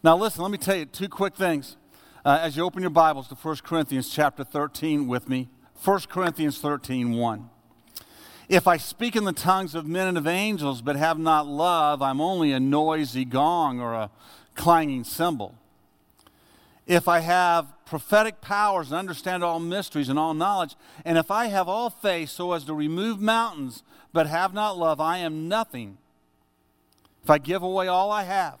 Now, listen, let me tell you two quick things. Uh, as you open your Bibles to 1 Corinthians chapter 13 with me, 1 Corinthians 13, 1. If I speak in the tongues of men and of angels, but have not love, I'm only a noisy gong or a clanging cymbal. If I have prophetic powers and understand all mysteries and all knowledge, and if I have all faith so as to remove mountains, but have not love, I am nothing. If I give away all I have,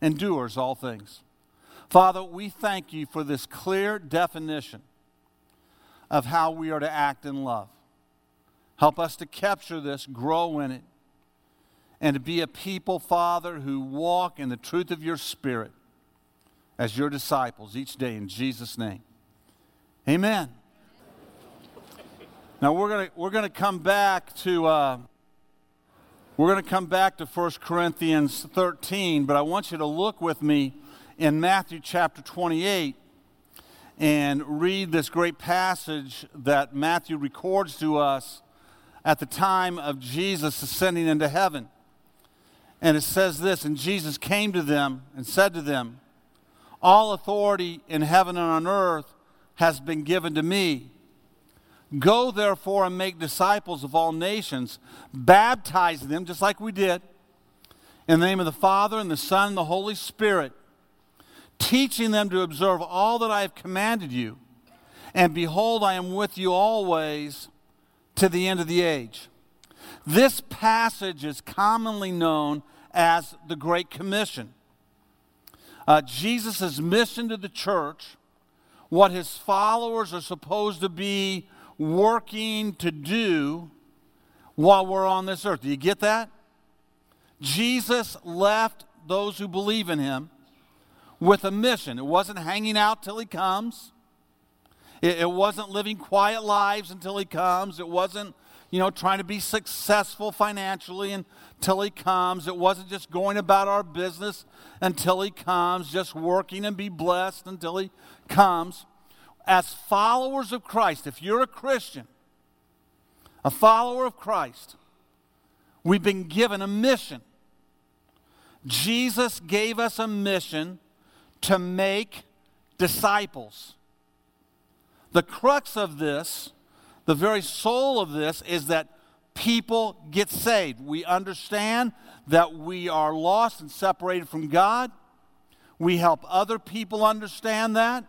endures all things. Father, we thank you for this clear definition of how we are to act in love. Help us to capture this, grow in it, and to be a people, Father, who walk in the truth of your Spirit as your disciples each day in Jesus' name. Amen. Now we're going we're gonna come back to. Uh, we're going to come back to 1 Corinthians 13, but I want you to look with me in Matthew chapter 28 and read this great passage that Matthew records to us at the time of Jesus ascending into heaven. And it says this And Jesus came to them and said to them, All authority in heaven and on earth has been given to me. Go therefore and make disciples of all nations, baptizing them, just like we did, in the name of the Father and the Son and the Holy Spirit, teaching them to observe all that I have commanded you. And behold, I am with you always to the end of the age. This passage is commonly known as the Great Commission. Uh, Jesus' mission to the church, what his followers are supposed to be working to do while we're on this earth. Do you get that? Jesus left those who believe in him with a mission. It wasn't hanging out till he comes. It, it wasn't living quiet lives until he comes. It wasn't, you know, trying to be successful financially until he comes. It wasn't just going about our business until he comes, just working and be blessed until he comes. As followers of Christ, if you're a Christian, a follower of Christ, we've been given a mission. Jesus gave us a mission to make disciples. The crux of this, the very soul of this, is that people get saved. We understand that we are lost and separated from God. We help other people understand that.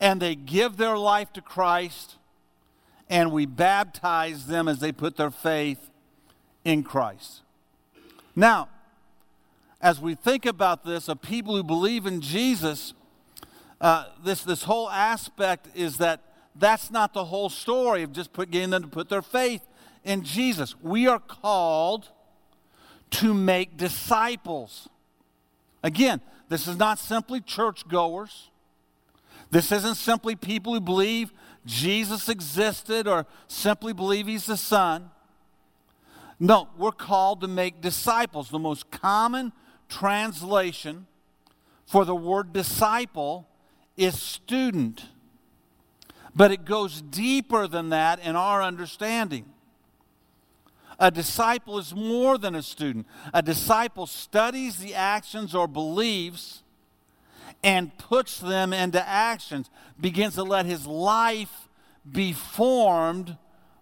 And they give their life to Christ. And we baptize them as they put their faith in Christ. Now, as we think about this, of people who believe in Jesus, uh, this, this whole aspect is that that's not the whole story of just put, getting them to put their faith in Jesus. We are called to make disciples. Again, this is not simply churchgoers. This isn't simply people who believe Jesus existed or simply believe he's the Son. No, we're called to make disciples. The most common translation for the word disciple is student. But it goes deeper than that in our understanding. A disciple is more than a student. A disciple studies the actions or beliefs and puts them into actions, begins to let his life be formed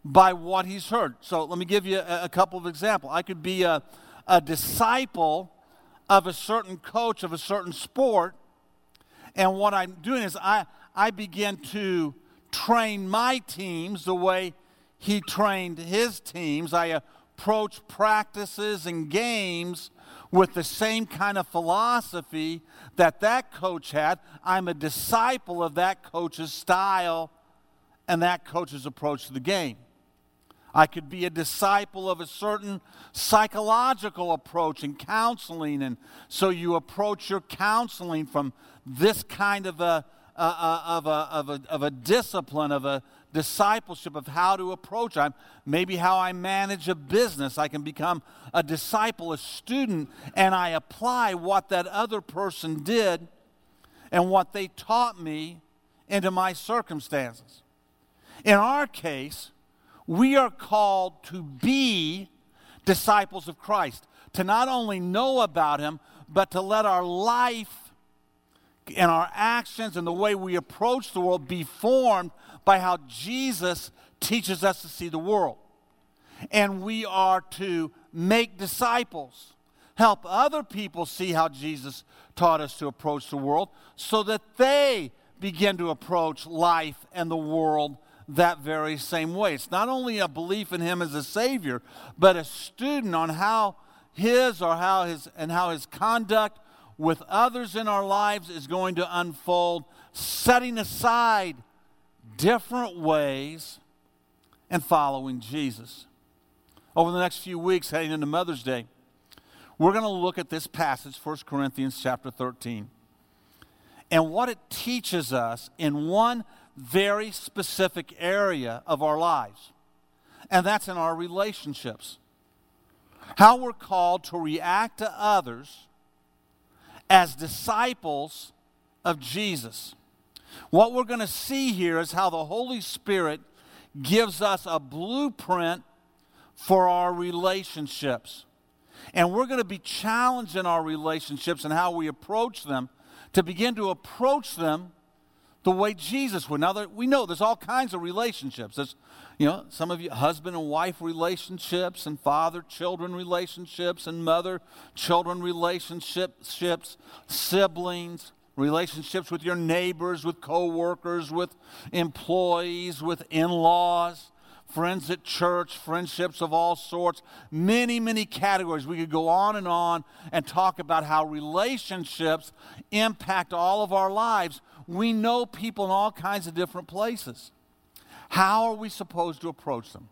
by what he's heard. So let me give you a, a couple of examples. I could be a, a disciple of a certain coach of a certain sport and what I'm doing is I, I begin to train my teams the way he trained his teams. I approach practices and games with the same kind of philosophy that that coach had. I'm a disciple of that coach's style and that coach's approach to the game. I could be a disciple of a certain psychological approach in counseling. And so you approach your counseling from this kind of a, of, a, of, a, of a discipline, of a discipleship of how to approach. I'm, maybe how I manage a business. I can become a disciple, a student, and I apply what that other person did and what they taught me into my circumstances. In our case, we are called to be disciples of Christ, to not only know about Him, but to let our life and our actions and the way we approach the world be formed by how Jesus teaches us to see the world. And we are to make disciples, help other people see how Jesus taught us to approach the world so that they begin to approach life and the world that very same way. It's not only a belief in him as a savior, but a student on how his or how his and how his conduct with others in our lives is going to unfold, setting aside different ways and following Jesus. Over the next few weeks, heading into Mother's Day, we're going to look at this passage, 1 Corinthians chapter 13, and what it teaches us in one very specific area of our lives, and that's in our relationships. How we're called to react to others as disciples of Jesus. What we're going to see here is how the Holy Spirit gives us a blueprint for our relationships. And we're going to be challenged in our relationships and how we approach them to begin to approach them the way Jesus would. Now, we know there's all kinds of relationships. There's, you know, some of you husband and wife relationships, and father children relationships, and mother children relationships, siblings, relationships with your neighbors, with coworkers, with employees, with in laws, friends at church, friendships of all sorts, many, many categories. We could go on and on and talk about how relationships impact all of our lives. We know people in all kinds of different places. How are we supposed to approach them?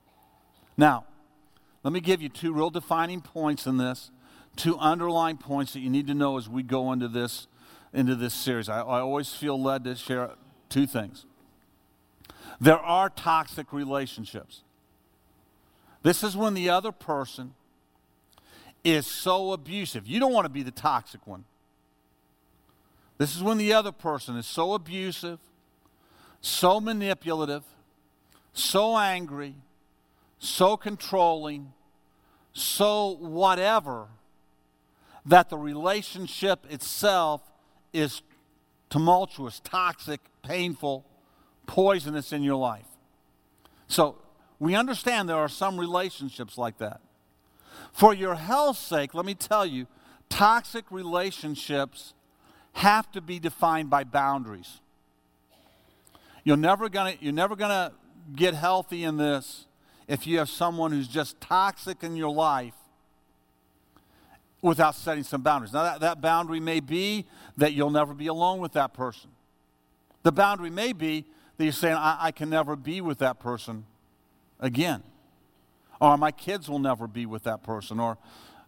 Now, let me give you two real defining points in this, two underlying points that you need to know as we go into this into this series. I, I always feel led to share two things. There are toxic relationships. This is when the other person is so abusive. You don't want to be the toxic one. This is when the other person is so abusive, so manipulative, so angry, so controlling, so whatever, that the relationship itself is tumultuous, toxic, painful, poisonous in your life. So we understand there are some relationships like that. For your health's sake, let me tell you, toxic relationships have to be defined by boundaries. You're never gonna, you're never gonna get healthy in this if you have someone who's just toxic in your life without setting some boundaries. Now, that, that boundary may be that you'll never be alone with that person. The boundary may be that you're saying, I, I can never be with that person again. Or my kids will never be with that person. Or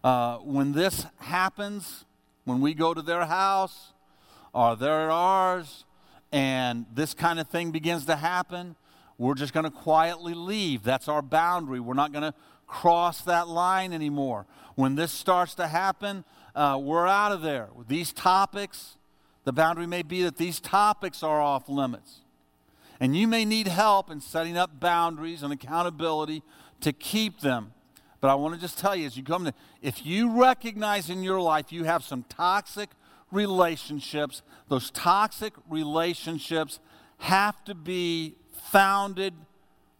uh, when this happens, when we go to their house or they're at ours, and this kind of thing begins to happen, we're just going to quietly leave. That's our boundary. We're not going to cross that line anymore. When this starts to happen, uh, we're out of there. These topics, the boundary may be that these topics are off limits. And you may need help in setting up boundaries and accountability to keep them. But I want to just tell you as you come to, if you recognize in your life you have some toxic relationships, those toxic relationships have to be founded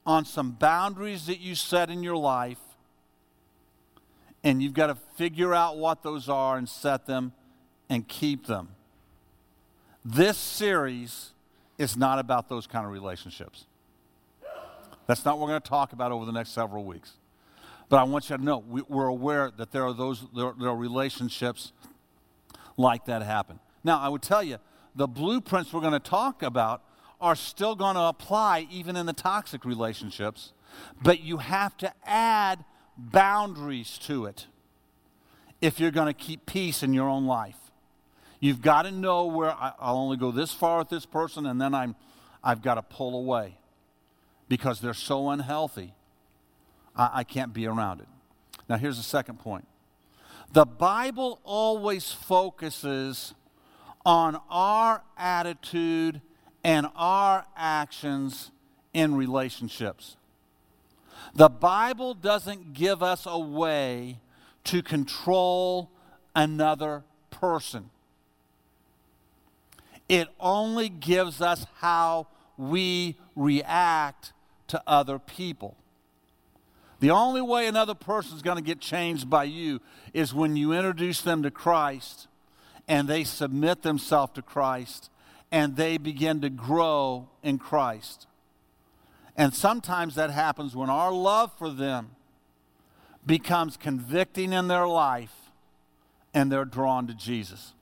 on some boundaries that you set in your life, and you've got to figure out what those are and set them and keep them. This series is not about those kind of relationships. That's not what we're going to talk about over the next several weeks. But I want you to know we, are aware that there are those there, there are relationships like that happen. Now, I would tell you the blueprints we're going to talk about are still going to apply even in the toxic relationships. But you have to add boundaries to it if you're going to keep peace in your own life. You've got to know where I, will only go this far with this person and then I'm, I've got to pull away because they're so unhealthy. I, I can't be around it. Now, here's the second point the Bible always focuses on our attitude and our actions in relationships. The Bible doesn't give us a way to control another person. It only gives us how we react to other people. The only way another person is going to get changed by you is when you introduce them to Christ and they submit themselves to Christ and they begin to grow in Christ. And sometimes that happens when our love for them becomes convicting in their life and they're drawn to Jesus.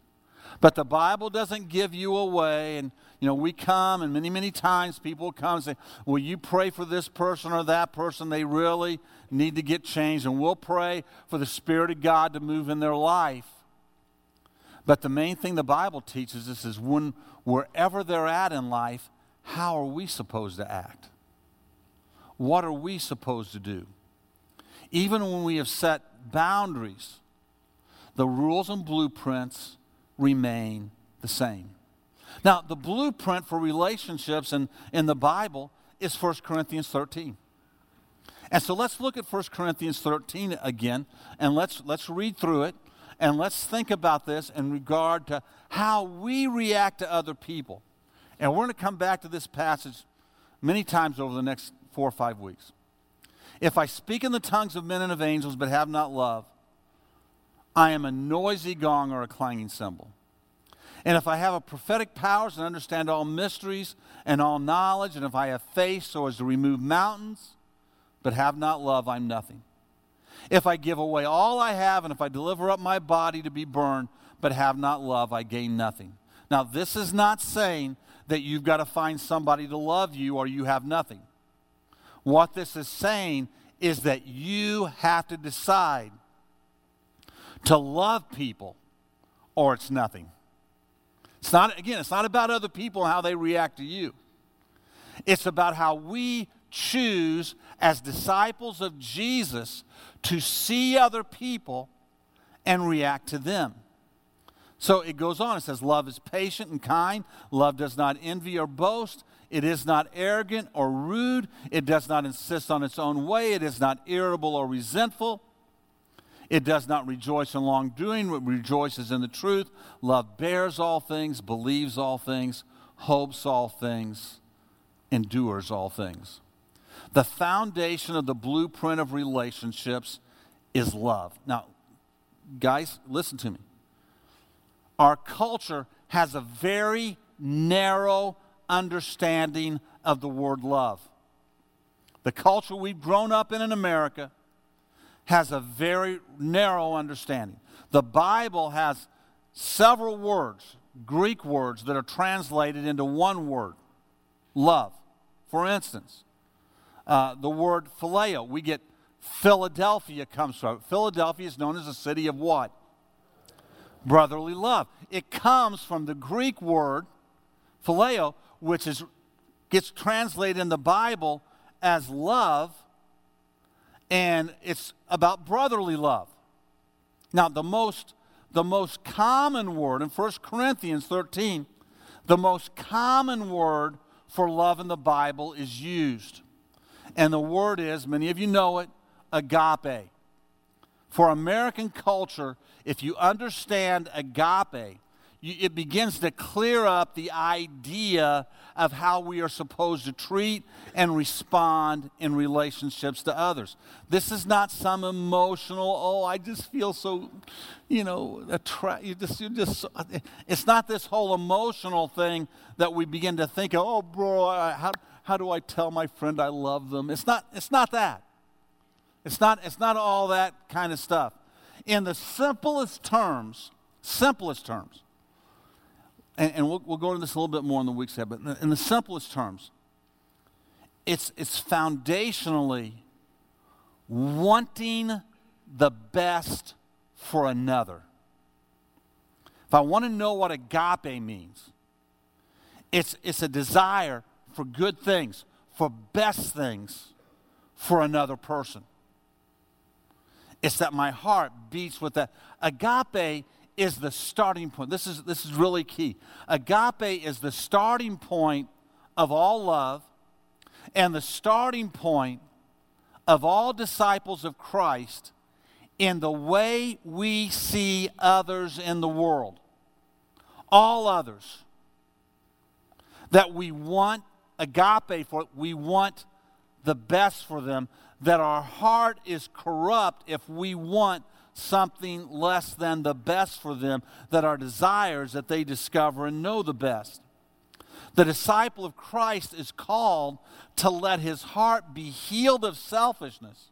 But the Bible doesn't give you away. And, you know, we come, and many, many times people come and say, Will you pray for this person or that person? They really need to get changed. And we'll pray for the Spirit of God to move in their life. But the main thing the Bible teaches us is when, wherever they're at in life, how are we supposed to act? What are we supposed to do? Even when we have set boundaries, the rules and blueprints remain the same. Now, the blueprint for relationships in, in the Bible is 1 Corinthians 13. And so let's look at 1 Corinthians 13 again, and let's, let's read through it, and let's think about this in regard to how we react to other people. And we're going to come back to this passage many times over the next four or five weeks. If I speak in the tongues of men and of angels but have not love, I am a noisy gong or a clanging cymbal. And if I have a prophetic powers and understand all mysteries and all knowledge, and if I have faith so as to remove mountains, but have not love, I'm nothing. If I give away all I have, and if I deliver up my body to be burned, but have not love, I gain nothing. Now, this is not saying that you've got to find somebody to love you or you have nothing. What this is saying is that you have to decide to love people or it's nothing. It's not, again, it's not about other people and how they react to you. It's about how we choose as disciples of Jesus to see other people and react to them. So it goes on. It says, Love is patient and kind. Love does not envy or boast. It is not arrogant or rude. It does not insist on its own way. It is not irritable or resentful. It does not rejoice in wrongdoing, but rejoices in the truth. Love bears all things, believes all things, hopes all things, endures all things. The foundation of the blueprint of relationships is love. Now, guys, listen to me. Our culture has a very narrow understanding of the word love. The culture we've grown up in in America has a very narrow understanding. The Bible has several words, Greek words, that are translated into one word love. For instance, uh, the word phileo, we get Philadelphia comes from. Philadelphia is known as a city of what? Brotherly love. It comes from the Greek word phileo, which is, gets translated in the Bible as love, and it's about brotherly love. Now, the most, the most common word in 1 Corinthians 13, the most common word for love in the Bible is used. And the word is, many of you know it, agape. For American culture, if you understand agape, you, it begins to clear up the idea of how we are supposed to treat and respond in relationships to others. This is not some emotional, oh, I just feel so, you know, attra- you just, you just, it's not this whole emotional thing that we begin to think, oh, bro, how, how do I tell my friend I love them? It's not, it's not that. It's not, it's not all that kind of stuff. In the simplest terms, simplest terms, and, and we'll, we'll, go into this a little bit more in the weeks ahead, but in the, in the simplest terms, it's, it's foundationally wanting the best for another. If I want to know what agape means, it's, it's a desire for good things, for best things for another person. It's that my heart beats with that. Agape is the starting point. This is, this is really key. Agape is the starting point of all love and the starting point of all disciples of Christ in the way we see others in the world. All others. That we want agape for, it. we want the best for them, that our heart is corrupt if we want something less than the best for them, that our desires that they discover and know the best. The disciple of Christ is called to let his heart be healed of selfishness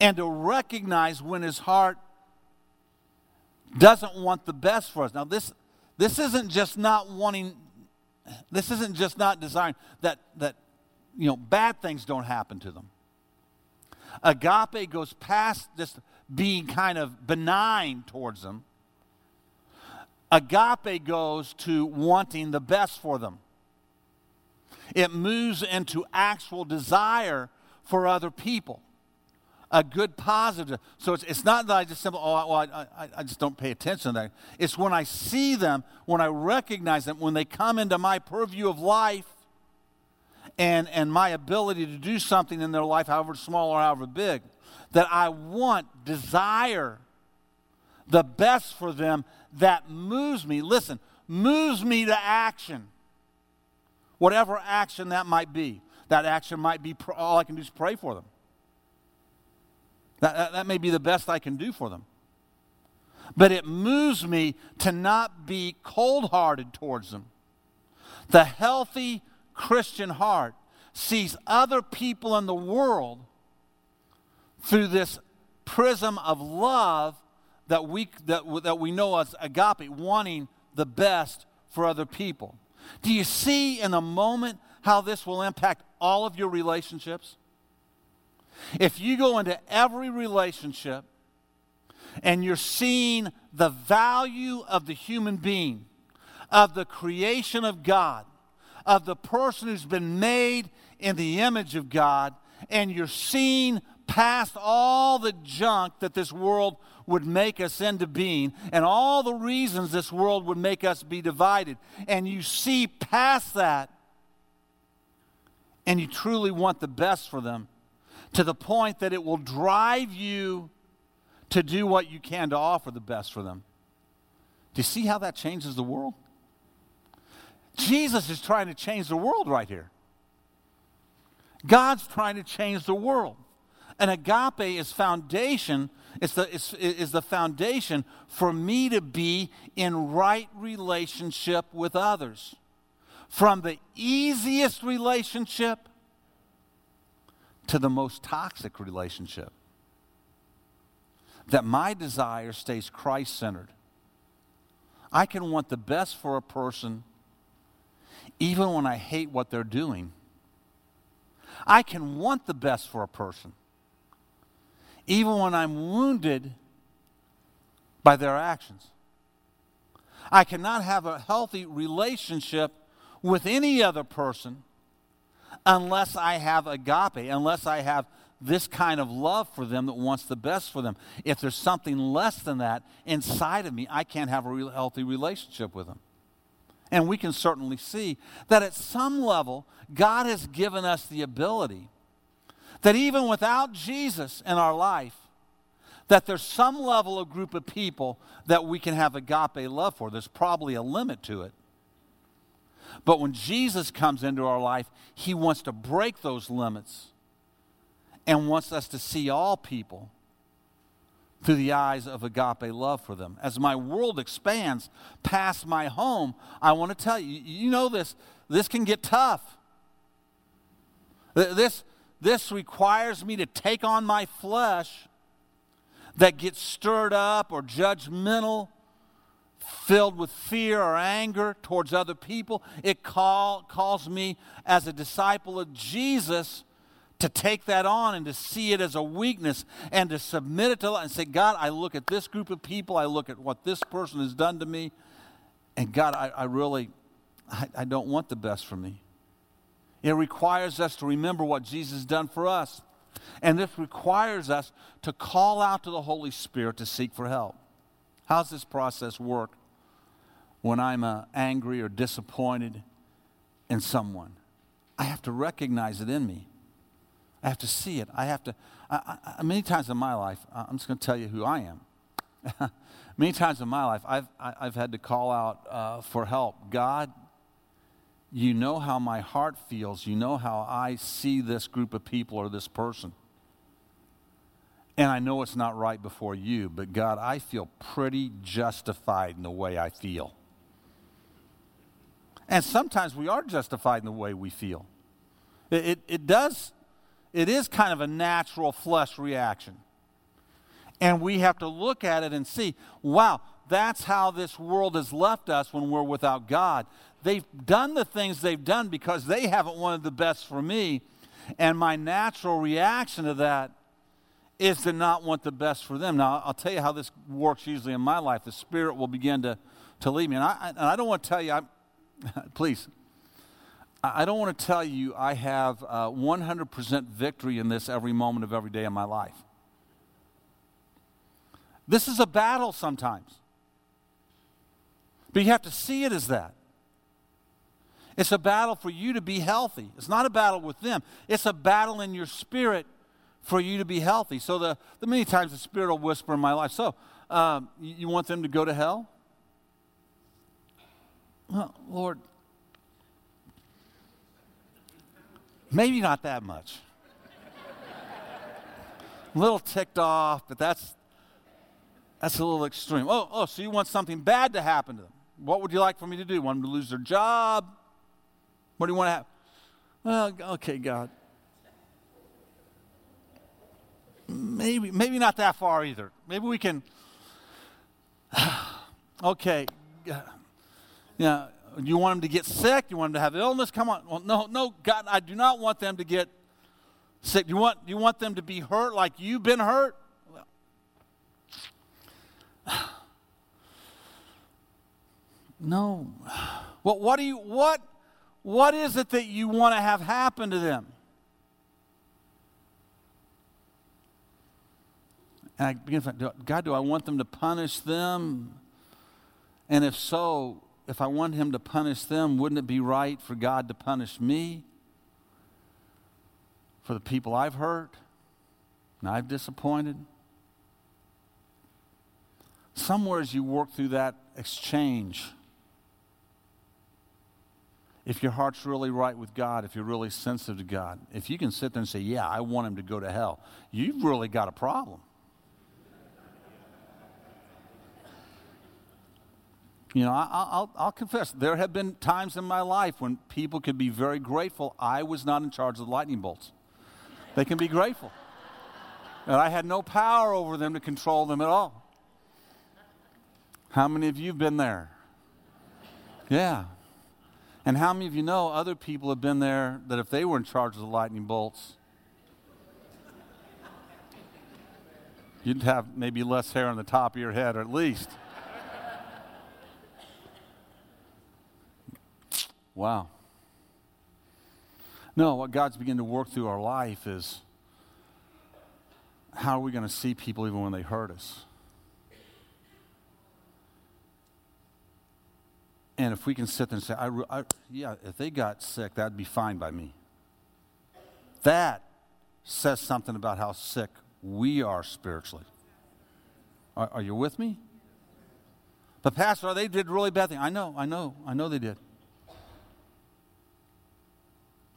and to recognize when his heart doesn't want the best for us. Now, this, this isn't just not wanting, this isn't just not desiring that, that you know, bad things don't happen to them. Agape goes past just being kind of benign towards them Agape goes to wanting the best for them. It moves into actual desire for other people. A good positive. So it's, it's not that I just simply, oh, well, I, I, I just don't pay attention to that. It's when I see them, when I recognize them, when they come into my purview of life and, and my ability to do something in their life, however small or however big, that I want, desire the best for them that moves me, listen, moves me to action. Whatever action that might be. That action might be all I can do is pray for them. That, that, that may be the best I can do for them. But it moves me to not be cold hearted towards them. The healthy Christian heart sees other people in the world through this prism of love that we, that, that we know as agape, wanting the best for other people. Do you see in a moment how this will impact all of your relationships? If you go into every relationship and you're seeing the value of the human being, of the creation of God, of the person who's been made in the image of God, and you're seeing past all the junk that this world would make us into being and all the reasons this world would make us be divided. And you see past that and you truly want the best for them to the point that it will drive you to do what you can to offer the best for them. Do you see how that changes the world? Jesus is trying to change the world right here. God's trying to change the world. And agape is foundation, it's the, it's, is the foundation for me to be in right relationship with others. From the easiest relationship to the most toxic relationship. That my desire stays Christ centered. I can want the best for a person even when I hate what they're doing. I can want the best for a person even when I'm wounded by their actions. I cannot have a healthy relationship with any other person unless I have agape, unless I have this kind of love for them that wants the best for them. If there's something less than that inside of me, I can't have a healthy relationship with them. And we can certainly see that at some level, God has given us the ability that even without Jesus in our life, that there's some level of group of people that we can have agape love for. There's probably a limit to it. But when Jesus comes into our life, he wants to break those limits and wants us to see all people through the eyes of agape love for them. As my world expands past my home, I want to tell you, you know this, this can get tough. This, this requires me to take on my flesh that gets stirred up or judgmental, filled with fear or anger towards other people. It call, calls me as a disciple of Jesus to take that on and to see it as a weakness and to submit it to and say, God, I look at this group of people, I look at what this person has done to me, and God, I, I really, I, I don't want the best for me. It requires us to remember what Jesus has done for us. And this requires us to call out to the Holy Spirit to seek for help. How's this process work when I'm uh, angry or disappointed in someone? I have to recognize it in me. I have to see it. I have to, I, I, many times in my life, I'm just going to tell you who I am. many times in my life, I've, I, have i have had to call out uh, for help. God, you know how my heart feels. You know how I see this group of people or this person. And I know it's not right before you, but God, I feel pretty justified in the way I feel. And sometimes we are justified in the way we feel. It, it, it does, it is kind of a natural flesh reaction. And we have to look at it and see, wow, that's how this world has left us when we're without God. They've done the things they've done because they haven't wanted the best for me. And my natural reaction to that is to not want the best for them. Now, I'll tell you how this works usually in my life. The Spirit will begin to, to lead me. And I, and I don't want to tell you, I, please, I don't want to tell you I have uh, 100% victory in this every moment of every day of my life. This is a battle sometimes. But you have to see it as that. It's a battle for you to be healthy. It's not a battle with them, it's a battle in your spirit for you to be healthy. So, the, the many times the Spirit will whisper in my life, So, um, you, you want them to go to hell? Well, Lord, maybe not that much. a little ticked off, but that's that's a little extreme. Oh, oh, so you want something bad to happen to them? What would you like for me to do? Want them to lose their job? What do you want to have? Well, okay, God. Maybe, maybe not that far either. Maybe we can. okay. Yeah. You want them to get sick? You want them to have illness? Come on. Well, no, no, God, I do not want them to get sick. You want, you want them to be hurt like you've been hurt? Well, No. Well, what do you what what is it that you want to have happen to them? And I begin to think, God, do I want them to punish them? And if so, if I want him to punish them, wouldn't it be right for God to punish me? For the people I've hurt and I've disappointed? Somewhere as you work through that exchange, if your heart's really right with God, if you're really sensitive to God, if you can sit there and say, Yeah, I want him to go to hell, you've really got a problem. You know, I, will I'll confess, there have been times in my life when people could be very grateful I was not in charge of the lightning bolts. They can be grateful. And I had no power over them to control them at all. How many of you have been there? Yeah. And how many of you know other people have been there that if they were in charge of the lightning bolts, you'd have maybe less hair on the top of your head, or at least. Wow. No, what God's beginning to work through our life is how are we going to see people even when they hurt us? And if we can sit there and say, I, I, yeah, if they got sick, that'd be fine by me. That says something about how sick we are spiritually. Are, are you with me? But, Pastor, they did really bad things. I know, I know, I know they did.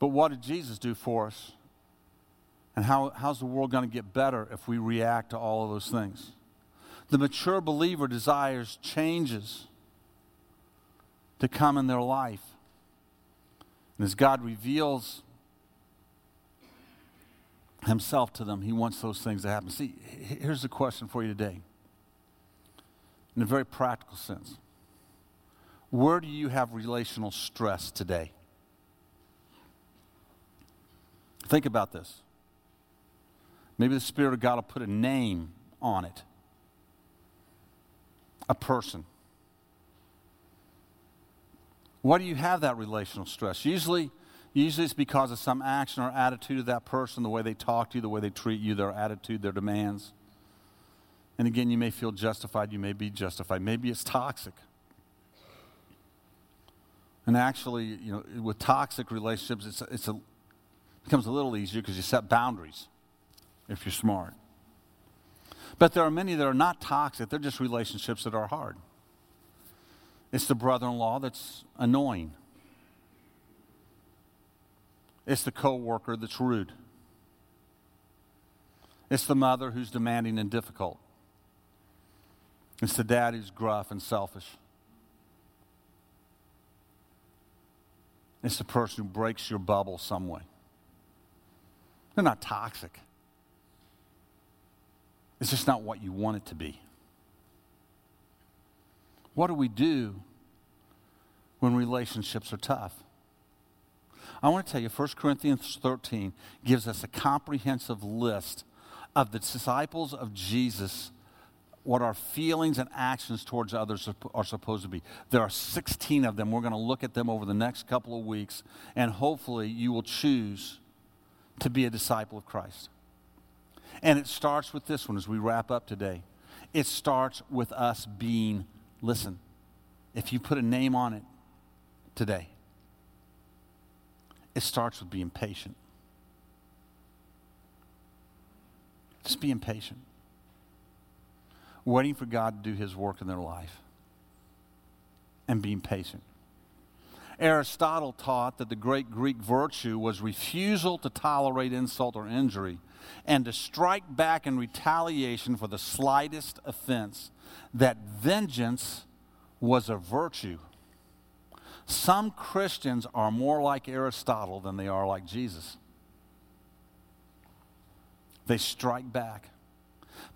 But what did Jesus do for us? And how, how's the world going to get better if we react to all of those things? The mature believer desires changes to come in their life. And as God reveals Himself to them, He wants those things to happen. See, here's the question for you today, in a very practical sense Where do you have relational stress today? Think about this. Maybe the Spirit of God will put a name on it, a person. Why do you have that relational stress? Usually, usually it's because of some action or attitude of that person, the way they talk to you, the way they treat you, their attitude, their demands. And again, you may feel justified, you may be justified. Maybe it's toxic. And actually, you know, with toxic relationships, it's, it's a, becomes a little easier because you set boundaries if you're smart. But there are many that are not toxic, they're just relationships that are hard. It's the brother in law that's annoying, it's the co worker that's rude, it's the mother who's demanding and difficult, it's the dad who's gruff and selfish. It's the person who breaks your bubble some way. They're not toxic. It's just not what you want it to be. What do we do when relationships are tough? I want to tell you, 1 Corinthians 13 gives us a comprehensive list of the disciples of Jesus, what our feelings and actions towards others are supposed to be. There are 16 of them. We're going to look at them over the next couple of weeks, and hopefully you will choose to be a disciple of Christ. And it starts with this one as we wrap up today. It starts with us being, listen, if you put a name on it today, it starts with being patient. Just being patient. Waiting for God to do his work in their life. And being patient. Aristotle taught that the great Greek virtue was refusal to tolerate insult or injury and to strike back in retaliation for the slightest offense, that vengeance was a virtue. Some Christians are more like Aristotle than they are like Jesus. They strike back.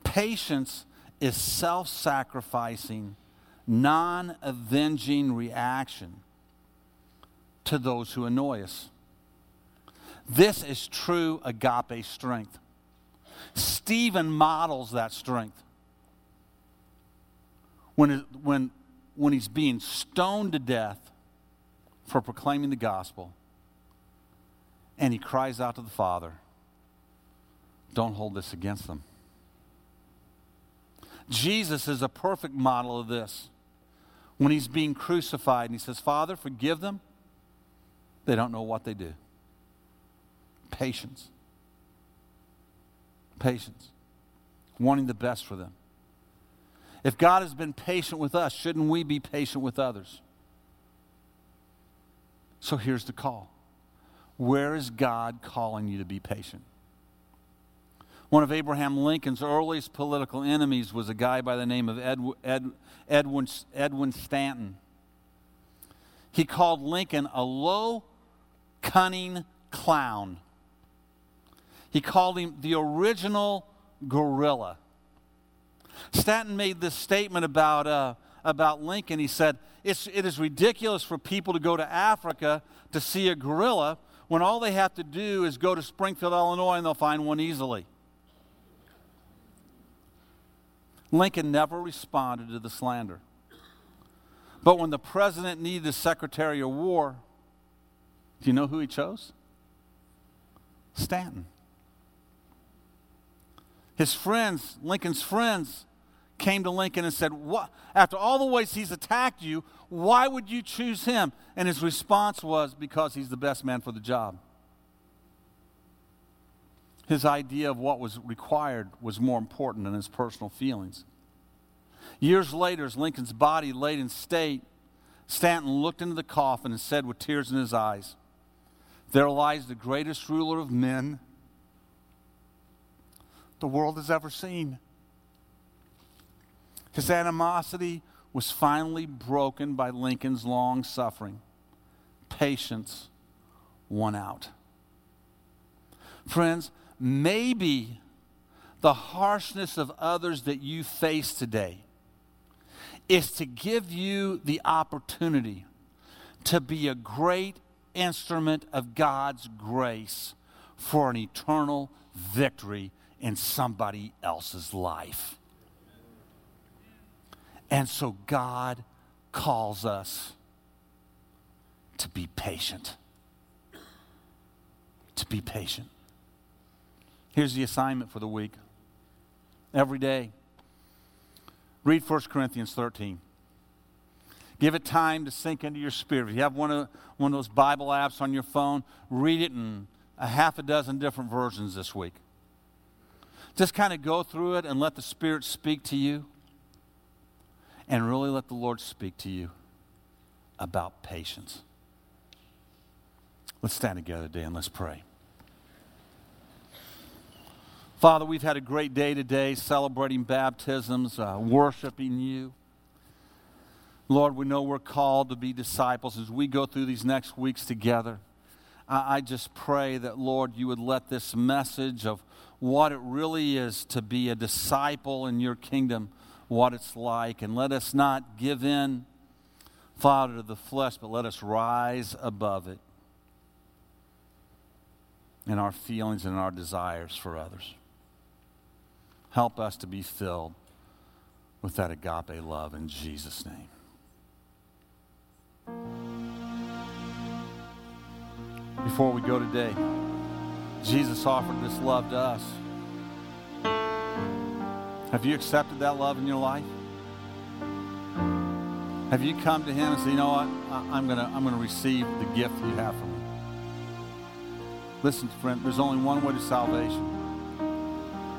Patience is self sacrificing, non avenging reaction to those who annoy us. This is true agape strength. Stephen models that strength. When, when, when he's being stoned to death for proclaiming the gospel, and he cries out to the Father, Don't hold this against them. Jesus is a perfect model of this. When he's being crucified and he says, Father, forgive them they don't know what they do. Patience. Patience. Wanting the best for them. If God has been patient with us, shouldn't we be patient with others? So here's the call Where is God calling you to be patient? One of Abraham Lincoln's earliest political enemies was a guy by the name of Ed, Ed, Edwin, Edwin Stanton. He called Lincoln a low cunning clown. He called him the original gorilla. Stanton made this statement about, uh, about Lincoln. He said, it's, It is ridiculous for people to go to Africa to see a gorilla when all they have to do is go to Springfield, Illinois, and they'll find one easily. Lincoln never responded to the slander. But when the president needed a secretary of war, do you know who he chose? Stanton. His friends, Lincoln's friends, came to Lincoln and said, what? After all the ways he's attacked you, why would you choose him? And his response was, Because he's the best man for the job. His idea of what was required was more important than his personal feelings. Years later, as Lincoln's body laid in state, Stanton looked into the coffin and said with tears in his eyes, there lies the greatest ruler of men the world has ever seen. His animosity was finally broken by Lincoln's long suffering. Patience won out. Friends, maybe the harshness of others that you face today is to give you the opportunity to be a great instrument of God's grace for an eternal victory in somebody else's life. And so God calls us to be patient. To be patient. Here's the assignment for the week. Every day, read 1 Corinthians 13. Give it time to sink into your spirit. If you have one of, one of those Bible apps on your phone, read it in a half a dozen different versions this week. Just kind of go through it and let the Spirit speak to you. And really let the Lord speak to you about patience. Let's stand together today and let's pray. Father, we've had a great day today celebrating baptisms, uh, worshiping you. Lord, we know we're called to be disciples as we go through these next weeks together. I, I just pray that, Lord, you would let this message of what it really is to be a disciple in your kingdom, what it's like, and let us not give in, Father, to the flesh, but let us rise above it in our feelings and our desires for others. Help us to be filled with that agape love in Jesus' name. Before we go today, Jesus offered this love to us. Have you accepted that love in your life? Have you come to Him and said, you know what? I, am going to I'm to receive the gift you have for me? Listen, friend, there's only one way to salvation.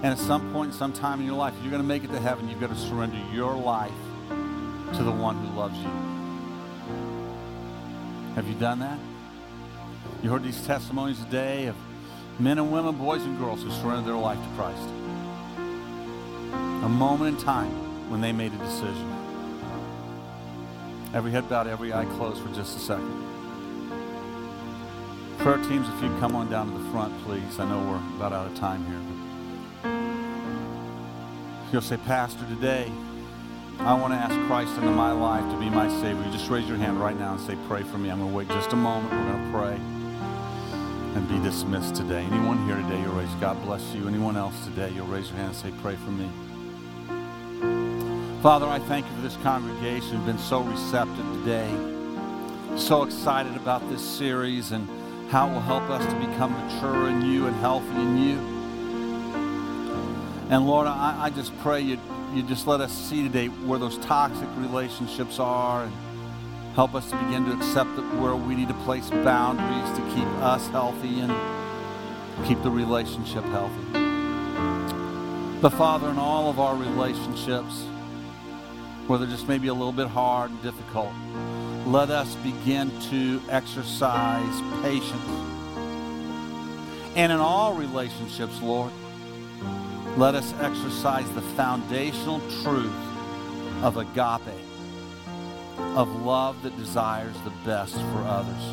And at some point, some time in your life, if you're going to make it to heaven, you've got to surrender your life to the one who loves you. Have you done that? You heard these testimonies today of men and women, boys and girls who surrendered their life to Christ. A moment in time when they made a decision. Every head bowed, every eye closed for just a second. Prayer teams, if you'd come on down to the front, please. I know we're about out of time here. You'll say, Pastor, today I want to ask Christ into my life to be my Savior. You just raise your hand right now and say, Pray for me. I'm going to wait just a moment. We're going to pray and be dismissed today. Anyone here today, you'll raise, God bless you. Anyone else today, you'll raise your hand and say, Pray for me. Father, I thank you for this congregation. Who've been so receptive today. So excited about this series and how it will help us to become mature in you and healthy in you. And Lord, I, I just pray you you just let us see today where those toxic relationships are and Help us to begin to accept that where we need to place boundaries to keep us healthy and keep the relationship healthy. But Father, in all of our relationships, where they're just maybe a little bit hard and difficult, let us begin to exercise patience. And in all relationships, Lord, let us exercise the foundational truth of agape of love that desires the best for others,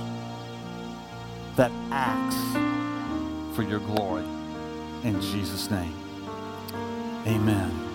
that acts for your glory. In Jesus' name, amen.